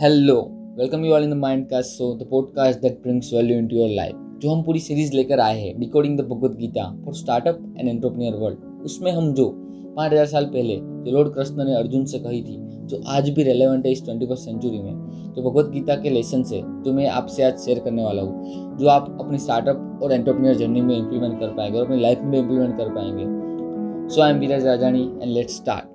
Hello welcome you all in the mind cast so the podcast that brings value into your life जो हम पूरी series लेकर आए हैं decoding the Bhagavad Gita for startup and entrepreneur world उसमें हम जो पाँच हज़ार साल पहले जो लॉर्ड कृष्ण ने अर्जुन से कही थी, जो आज भी रेलेवेंट है इस ट्वेंटी फ़र्स्ट सेंचुरी में, जो भगवत गीता के लेसन से जो मैं आपसे आज शेयर करने वाला हूँ, जो आप अपनी स्टार्टअप और एंटरप्रेन्योर जर्नी में इंप्लीमेंट कर पाएँगे और अपनी लाइफ में इंप्लीमेंट कर पाएँगे। So I am Viraj Rajani and let start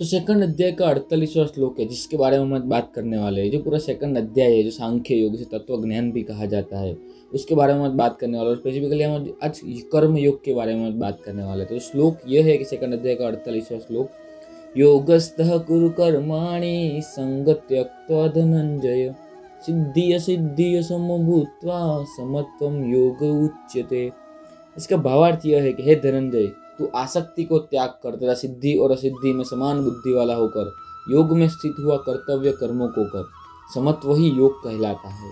तो सेकंड अध्याय का अड़तालीसवा श्लोक है, जिसके बारे में हम बात करने वाले हैं, जो पूरा सेकंड अध्याय है, जो सांख्य योग से तत्व ज्ञान भी कहा जाता है, उसके बारे में बात करने वाले और स्पेसिफिकली हम आज कर्म योग के बारे में बात करने वाले तो श्लोक यह है कि सेकंड अध्याय का अड़तालीसवा श्लोक, योगस्थ कुरु कर्माणि संग त्यक्त्वा धनंजय सिद्धि सिद्धि समभूत्वा समत्वम योग उच्यते। इसका भावार्थ यह है कि हे धनंजय तू आसक्ति को त्याग कर तथा सिद्धि और असिद्धि में समान बुद्धि वाला होकर, योग में स्थित हुआ कर्तव्य कर्मों को कर। समत्व ही योग कहलाता है।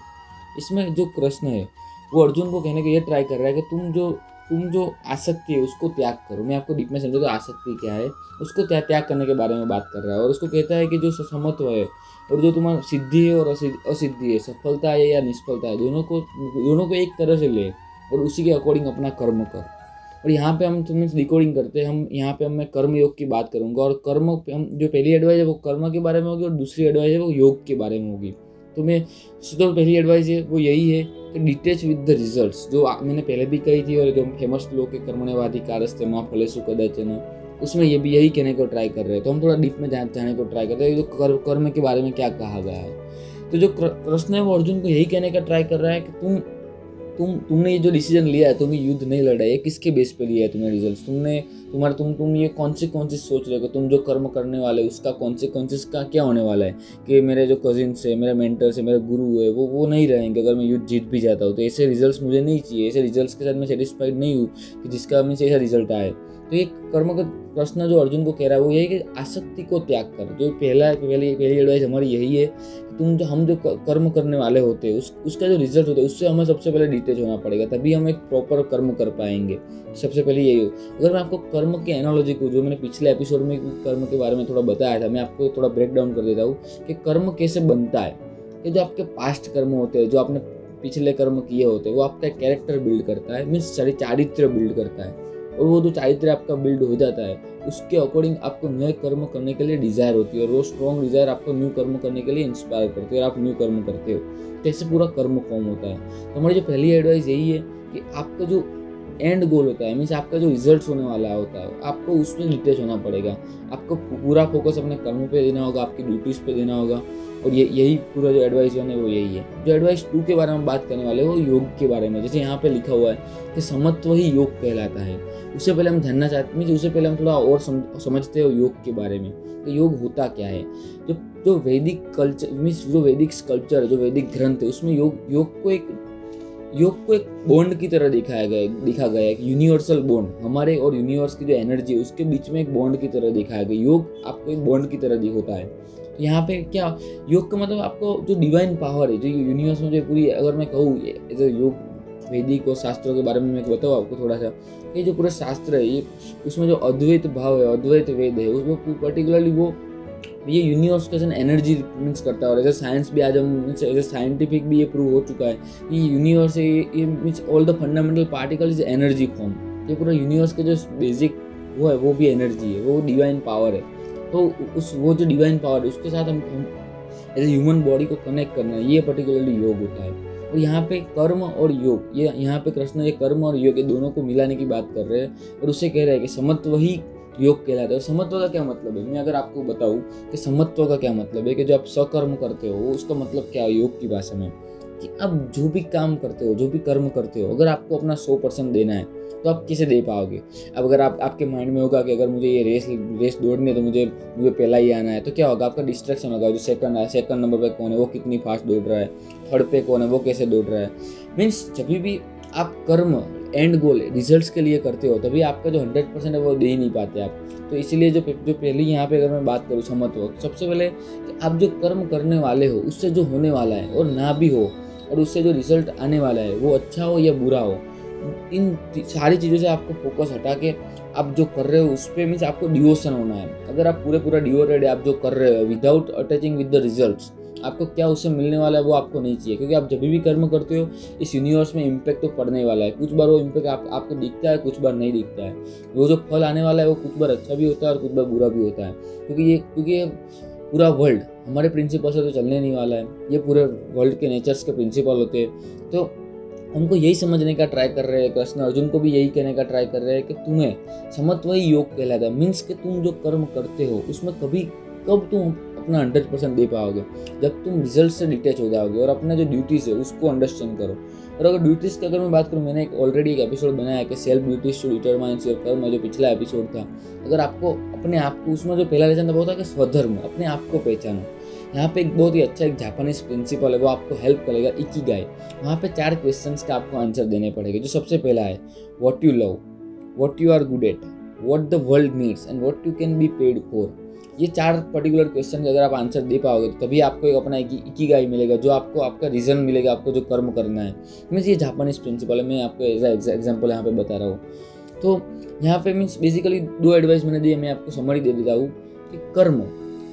इसमें जो कृष्ण है, वो अर्जुन को कहने के ये ट्राई कर रहा है कि तुम जो तुम जो आसक्ति है, उसको त्याग करो। मैं आपको डीप में समझा तो आसक्ति क्या है, उसको त्याग त्याग करने के बारे में बात कर रहा है। और उसको कहता है कि जो समत्व है, और जो तुम्हारा सिद्धि है और असिद्धि है, सफलता है या निष्फलता है, दोनों को दोनों को एक तरह से ले, और उसी के अकॉर्डिंग अपना कर्म कर। और यहाँ पे हम तुम्हें रिकॉर्डिंग करते हैं, हम, यहाँ पे हम, मैं कर्म योग की बात करूँगा और कर्म हम, जो पहली एडवाइस है वो कर्म के बारे में होगी और दूसरी एडवाइस है वो योग के बारे में होगी। तो मैं तो पहली एडवाइस है, वो यही है कि डिटेच विद द रिज़ल्ट जो मैंने पहले भी कही थी और जो फ़ेमस लोग के कर्मण्यवादी कारस्ते माँ फले सुकदचन उसमें ये भी यही कहने को ट्राई कर रहे हैं। तो हम थोड़ा डीप में जाने को ट्राई करते हैं जो कर्म के बारे में क्या कहा गया है। तो जो कृष्ण है वो अर्जुन को यही कहने का ट्राई कर रहा है कि तुम तुम, तुमने ये जो डिसीज़न लिया है, तुम्हें युद्ध नहीं लड़ा है किसके बेस पे लिया है तुमने रिज़ल्ट तुमने, तुम्हारा, तुम तुम ये कौन से कौन से सोच रहे हो तुम जो कर्म करने वाले हो, उसका कौन से कौन से का क्या होने वाला है? कि मेरे जो कजिन्स है, मेरे मेंटर है, मेरे गुरु है, वो वो नहीं रहेंगे अगर मैं युद्ध जीत भी जाता हूँ। तो ऐसे रिज़ल्ट मुझे नहीं चाहिए। ऐसे रिज़ल्ट के साथ मैं सेटिस्फाइड नहीं हूँ कि जिसका मीन ऐसा रिज़ल्ट आए तो ये कर्म का प्रश्न जो अर्जुन को कह रहा है, वो यही कि आसक्ति को त्याग कर। जो पहला, पहली पहली एडवाइस हमारी यही है कि तुम जो, हम जो कर्म करने वाले होते हैं, उस, उसका जो रिज़ल्ट होता है, उससे हमें सबसे पहले डिटेच होना पड़ेगा, तभी हम एक प्रॉपर कर्म कर पाएँगे। सबसे पहले यही हो, अगर मैं आपको कर्म के एनोलॉजी को, जो मैंने पिछले एपिसोड में कर्म के बारे में थोड़ा बताया था, मैं आपको थोड़ा ब्रेक डाउन कर देता हूँ कि कर्म कैसे बनता है। ये जो आपके पास्ट कर्म होते हैं, जो आपने पिछले कर्म किए होते हैं, वो आपका कैरेक्टर बिल्ड करता है मीन्स चारित्र बिल्ड करता है। और वो जो चारित्र आपका बिल्ड हो जाता है, उसके अकॉर्डिंग आपको नए कर्म करने के लिए डिज़ायर होती है और वो स्ट्रॉन्ग डिज़ायर आपको न्यू कर्म करने के लिए इंस्पायर करती है और आप न्यू कर्म करते हो। तो ऐसे पूरा कर्म फॉर्म होता है। तो हमारी जो पहली एडवाइस यही है कि आपका जो एंड गोल होता है मीन्स आपका जो रिज़ल्ट होने वाला होता है, आपको उसमें डिटेच होना पड़ेगा। आपको पूरा फोकस अपने कर्मों पे देना होगा, आपकी ड्यूटीज़ पे देना होगा, और ये, यही पूरा जो एडवाइस है वो यही है। जो एडवाइस टू के बारे में बात करने वाले वो योग के बारे में। जैसे यहाँ पे लिखा हुआ है कि समत्व ही योग कहलाता है। उससे पहले हम जानना चाहते मीन उससे पहले हम थोड़ा और समझते हो योग के बारे में, कि योग होता क्या है। जो जो वैदिक कल्चर मीन्स जो वैदिक स्कल्पचर जो वैदिक ग्रंथ है, उसमें योग योग को एक योग को एक बॉन्ड की तरह दिखाया गया, दिखा गया है यूनिवर्सल बॉन्ड हमारे और यूनिवर्स की जो एनर्जी है, उसके बीच में एक बॉन्ड की तरह दिखाया गया। योग आपको एक बॉन्ड की तरह होता है। तो यहाँ पे क्या, योग का मतलब आपको जो डिवाइन पावर है, जो यूनिवर्स में जो पूरी, अगर मैं कहूँ एज ए योग, वैदिक और शास्त्रों के बारे में मैं बताऊँ आपको थोड़ा सा ये जो पूरा शास्त्र है, ये उसमें जो अद्वैत भाव है, अद्वैत वेद है, उसमें पर्टिकुलरली वो ये यूनिवर्स का एनर्जी मीन्स करता है और एज साइंस भी आज हम एज साइंटिफिक भी ये प्रूव हो चुका है कि यूनिवर्स ये means all the fundamental particle is energy form ये पूरा यूनिवर्स का जो बेसिक वो है, वो भी एनर्जी है, वो डिवाइन पावर है। तो उस, वो जो डिवाइन पावर है, उसके साथ हम एज ए ह्यूमन बॉडी को कनेक्ट करना है, ये पर्टिकुलरली योग होता है। और यहाँ पे कर्म और योग, ये यहाँ पे कृष्ण, ये कर्म और योग, ये दोनों को मिलाने की बात कर रहे हैं और उसे कह रहे हैं कि समत्व ही योग कहलाता है। समत्व का क्या मतलब है? मैं अगर आपको बताऊँ कि समत्व का क्या मतलब है कि जो आप सकर्म करते हो, उसका मतलब क्या है योग की भाषा में? कि आप जो भी काम करते हो, जो भी कर्म करते हो, अगर आपको अपना सौ परसेंट देना है तो आप किसे दे पाओगे? अब अगर आप, आपके माइंड में होगा कि अगर मुझे ये रेस रेस दौड़नी है तो मुझे मुझे पहला ही आना है तो क्या होगा? आपका डिस्ट्रैक्शन होगा जो सेकंड है सेकंड नंबर पे कौन है, वो कितनी फास्ट दौड़ रहा है थर्ड पे कौन है, वो कैसे दौड़ रहा है? मीन्स जब भी आप कर्म एंड गोल रिजल्ट्स के लिए करते हो, तभी आपका जो हंड्रेड परसेंट है वो दे ही नहीं पाते आप। तो इसीलिए जो जो पहली यहाँ पे अगर मैं बात करूँ समत्व सबसे पहले कि आप जो कर्म करने वाले हो, उससे जो होने वाला है, और ना भी हो, और उससे जो रिज़ल्ट आने वाला है, वो अच्छा हो या बुरा हो, इन सारी चीज़ों से आपको फोकस हटा के आप जो कर रहे हो, उस पर मीन्स आपको डिवोशन होना है। अगर आप पूरे पूरा डिवोटेड है, आप जो कर रहे हो without attaching with the result आपको क्या उससे मिलने वाला है वो आपको नहीं चाहिए क्योंकि आप जब भी कर्म करते हो इस यूनिवर्स में इम्पैक्ट तो पड़ने वाला है। कुछ बार वो इम्पैक्ट आप, आपको दिखता है कुछ बार नहीं दिखता है। वो जो फल आने वाला है वो कुछ बार अच्छा भी होता है और कुछ बार बुरा भी होता है। क्योंकि ये क्योंकि ये पूरा वर्ल्ड हमारे प्रिंसिपल से तो चलने नहीं वाला है। ये पूरे वर्ल्ड के नेचर्स के प्रिंसिपल होते हैं। तो उनको यही समझने का ट्राई कर रहे हैं कृष्ण अर्जुन को भी यही कहने का ट्राई कर रहे हैं कि तुम्हें समत्व वही योग कहलाता है। मीन्स कि तुम जो कर्म करते हो उसमें कभी कब तुम अपना हंड्रेड परसेंट दे पाओगे? जब तुम रिज़ल्ट से डिटेच हो जाओगे और अपना जो ड्यूटीज़ है, उसको अंडरस्टैंड करो। और अगर ड्यूटीज़ की अगर मैं बात करूँ, मैंने एक ऑलरेडी एक एपिसोड बनाया है कि self duties to determine your karma जो पिछला एपिसोड था। अगर आपको अपने आप को उसमें जो पहला लेसन था वो था कि स्वधर्म, अपने आप को पहचानो। यहाँ पे एक बहुत ही अच्छा एक जापानीज प्रिंसिपल है, वो आपको हेल्प करेगा इकी गाय वहाँ पे चार क्वेश्चंस का आपको आंसर देने पड़ेगा। जो सबसे पहला है what you love what you are good at what the world needs and what you can be paid for ये चार पर्टिकुलर क्वेश्चन के अगर आप आंसर दे पाओगे तो तभी आपको एक अपना एक इकीगाई मिलेगा, जो आपको, आपका रीज़न मिलेगा, आपको जो कर्म करना है। मीन्स ये जापानीज प्रिंसिपल है मैं आपको एज एग्ज़ाम्पल यहाँ पे बता रहा हूँ। तो यहाँ पे मीन्स बेसिकली दो एडवाइस मैंने दी है मैं आपको समरी दे देता हूँ कि कर्म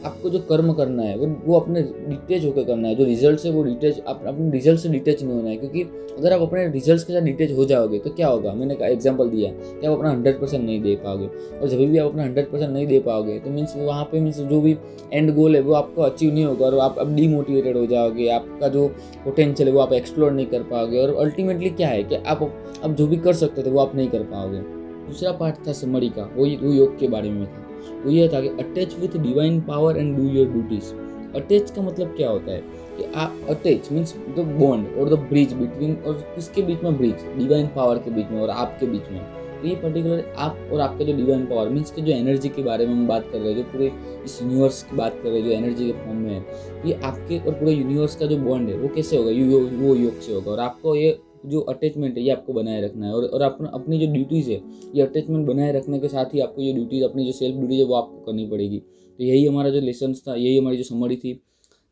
आपको जो कर्म करना है, वो वो अपने डिटेच होकर करना है। जो रिज़ल्ट है, वो डिटेच आप अपने रिज़ल्ट से डिटेच नहीं होना है। क्योंकि अगर आप अपने रिज़ल्ट के साथ डिटेच हो जाओगे तो क्या होगा? मैंने एग्ज़ाम्पल दिया कि आप अपना हंड्रेड परसेंट नहीं दे पाओगे। और जब भी आप अपना हंड्रेड परसेंट नहीं दे पाओगे तो मीन्स वहाँ पे मीन्स जो भी एंड गोल है, वो आपको अचीव नहीं होगा। और आप अब डीमोटिवेटेड हो जाओगे, आपका जो पोटेंशियल है, वो आप एक्सप्लोर नहीं कर पाओगे। और अल्टीमेटली क्या है कि आप अब जो भी कर सकते थे, वो आप नहीं कर पाओगे। दूसरा पार्ट था समरी का, वो वो योग के बारे में था। वो ये था कि attach with divine power and do your duties attach का मतलब क्या होता है? कि आप अटैच मीन्स द बॉन्ड और द ब्रिज बिटवीन और किसके बीच में ब्रिज डिवाइन पावर के बीच में और आपके बीच में. तो ये पर्टिकुलर आप और आपका जो डिवाइन पावर मीन्स के जो एनर्जी के बारे में हम बात कर रहे हैं, जो पूरे इस यूनिवर्स की बात कर रहे हैं, जो एनर्जी के फॉर्म में है, ये आपके और पूरे यूनिवर्स का जो बॉन्ड है, वो कैसे होगा? यू, वो योग से होगा. और आपको ये जो अटैचमेंट है, ये आपको बनाए रखना है। और और अपना, अपनी जो ड्यूटीज़ है, ये अटैचमेंट बनाए रखने के साथ ही आपको ये ड्यूटीज़ अपनी जो सेल्फ ड्यूटीज़ है, वो आपको करनी पड़ेगी। तो यही हमारा जो लेसन था, यही हमारी जो समरी थी।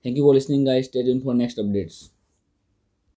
Thank you for listening guys state for next updates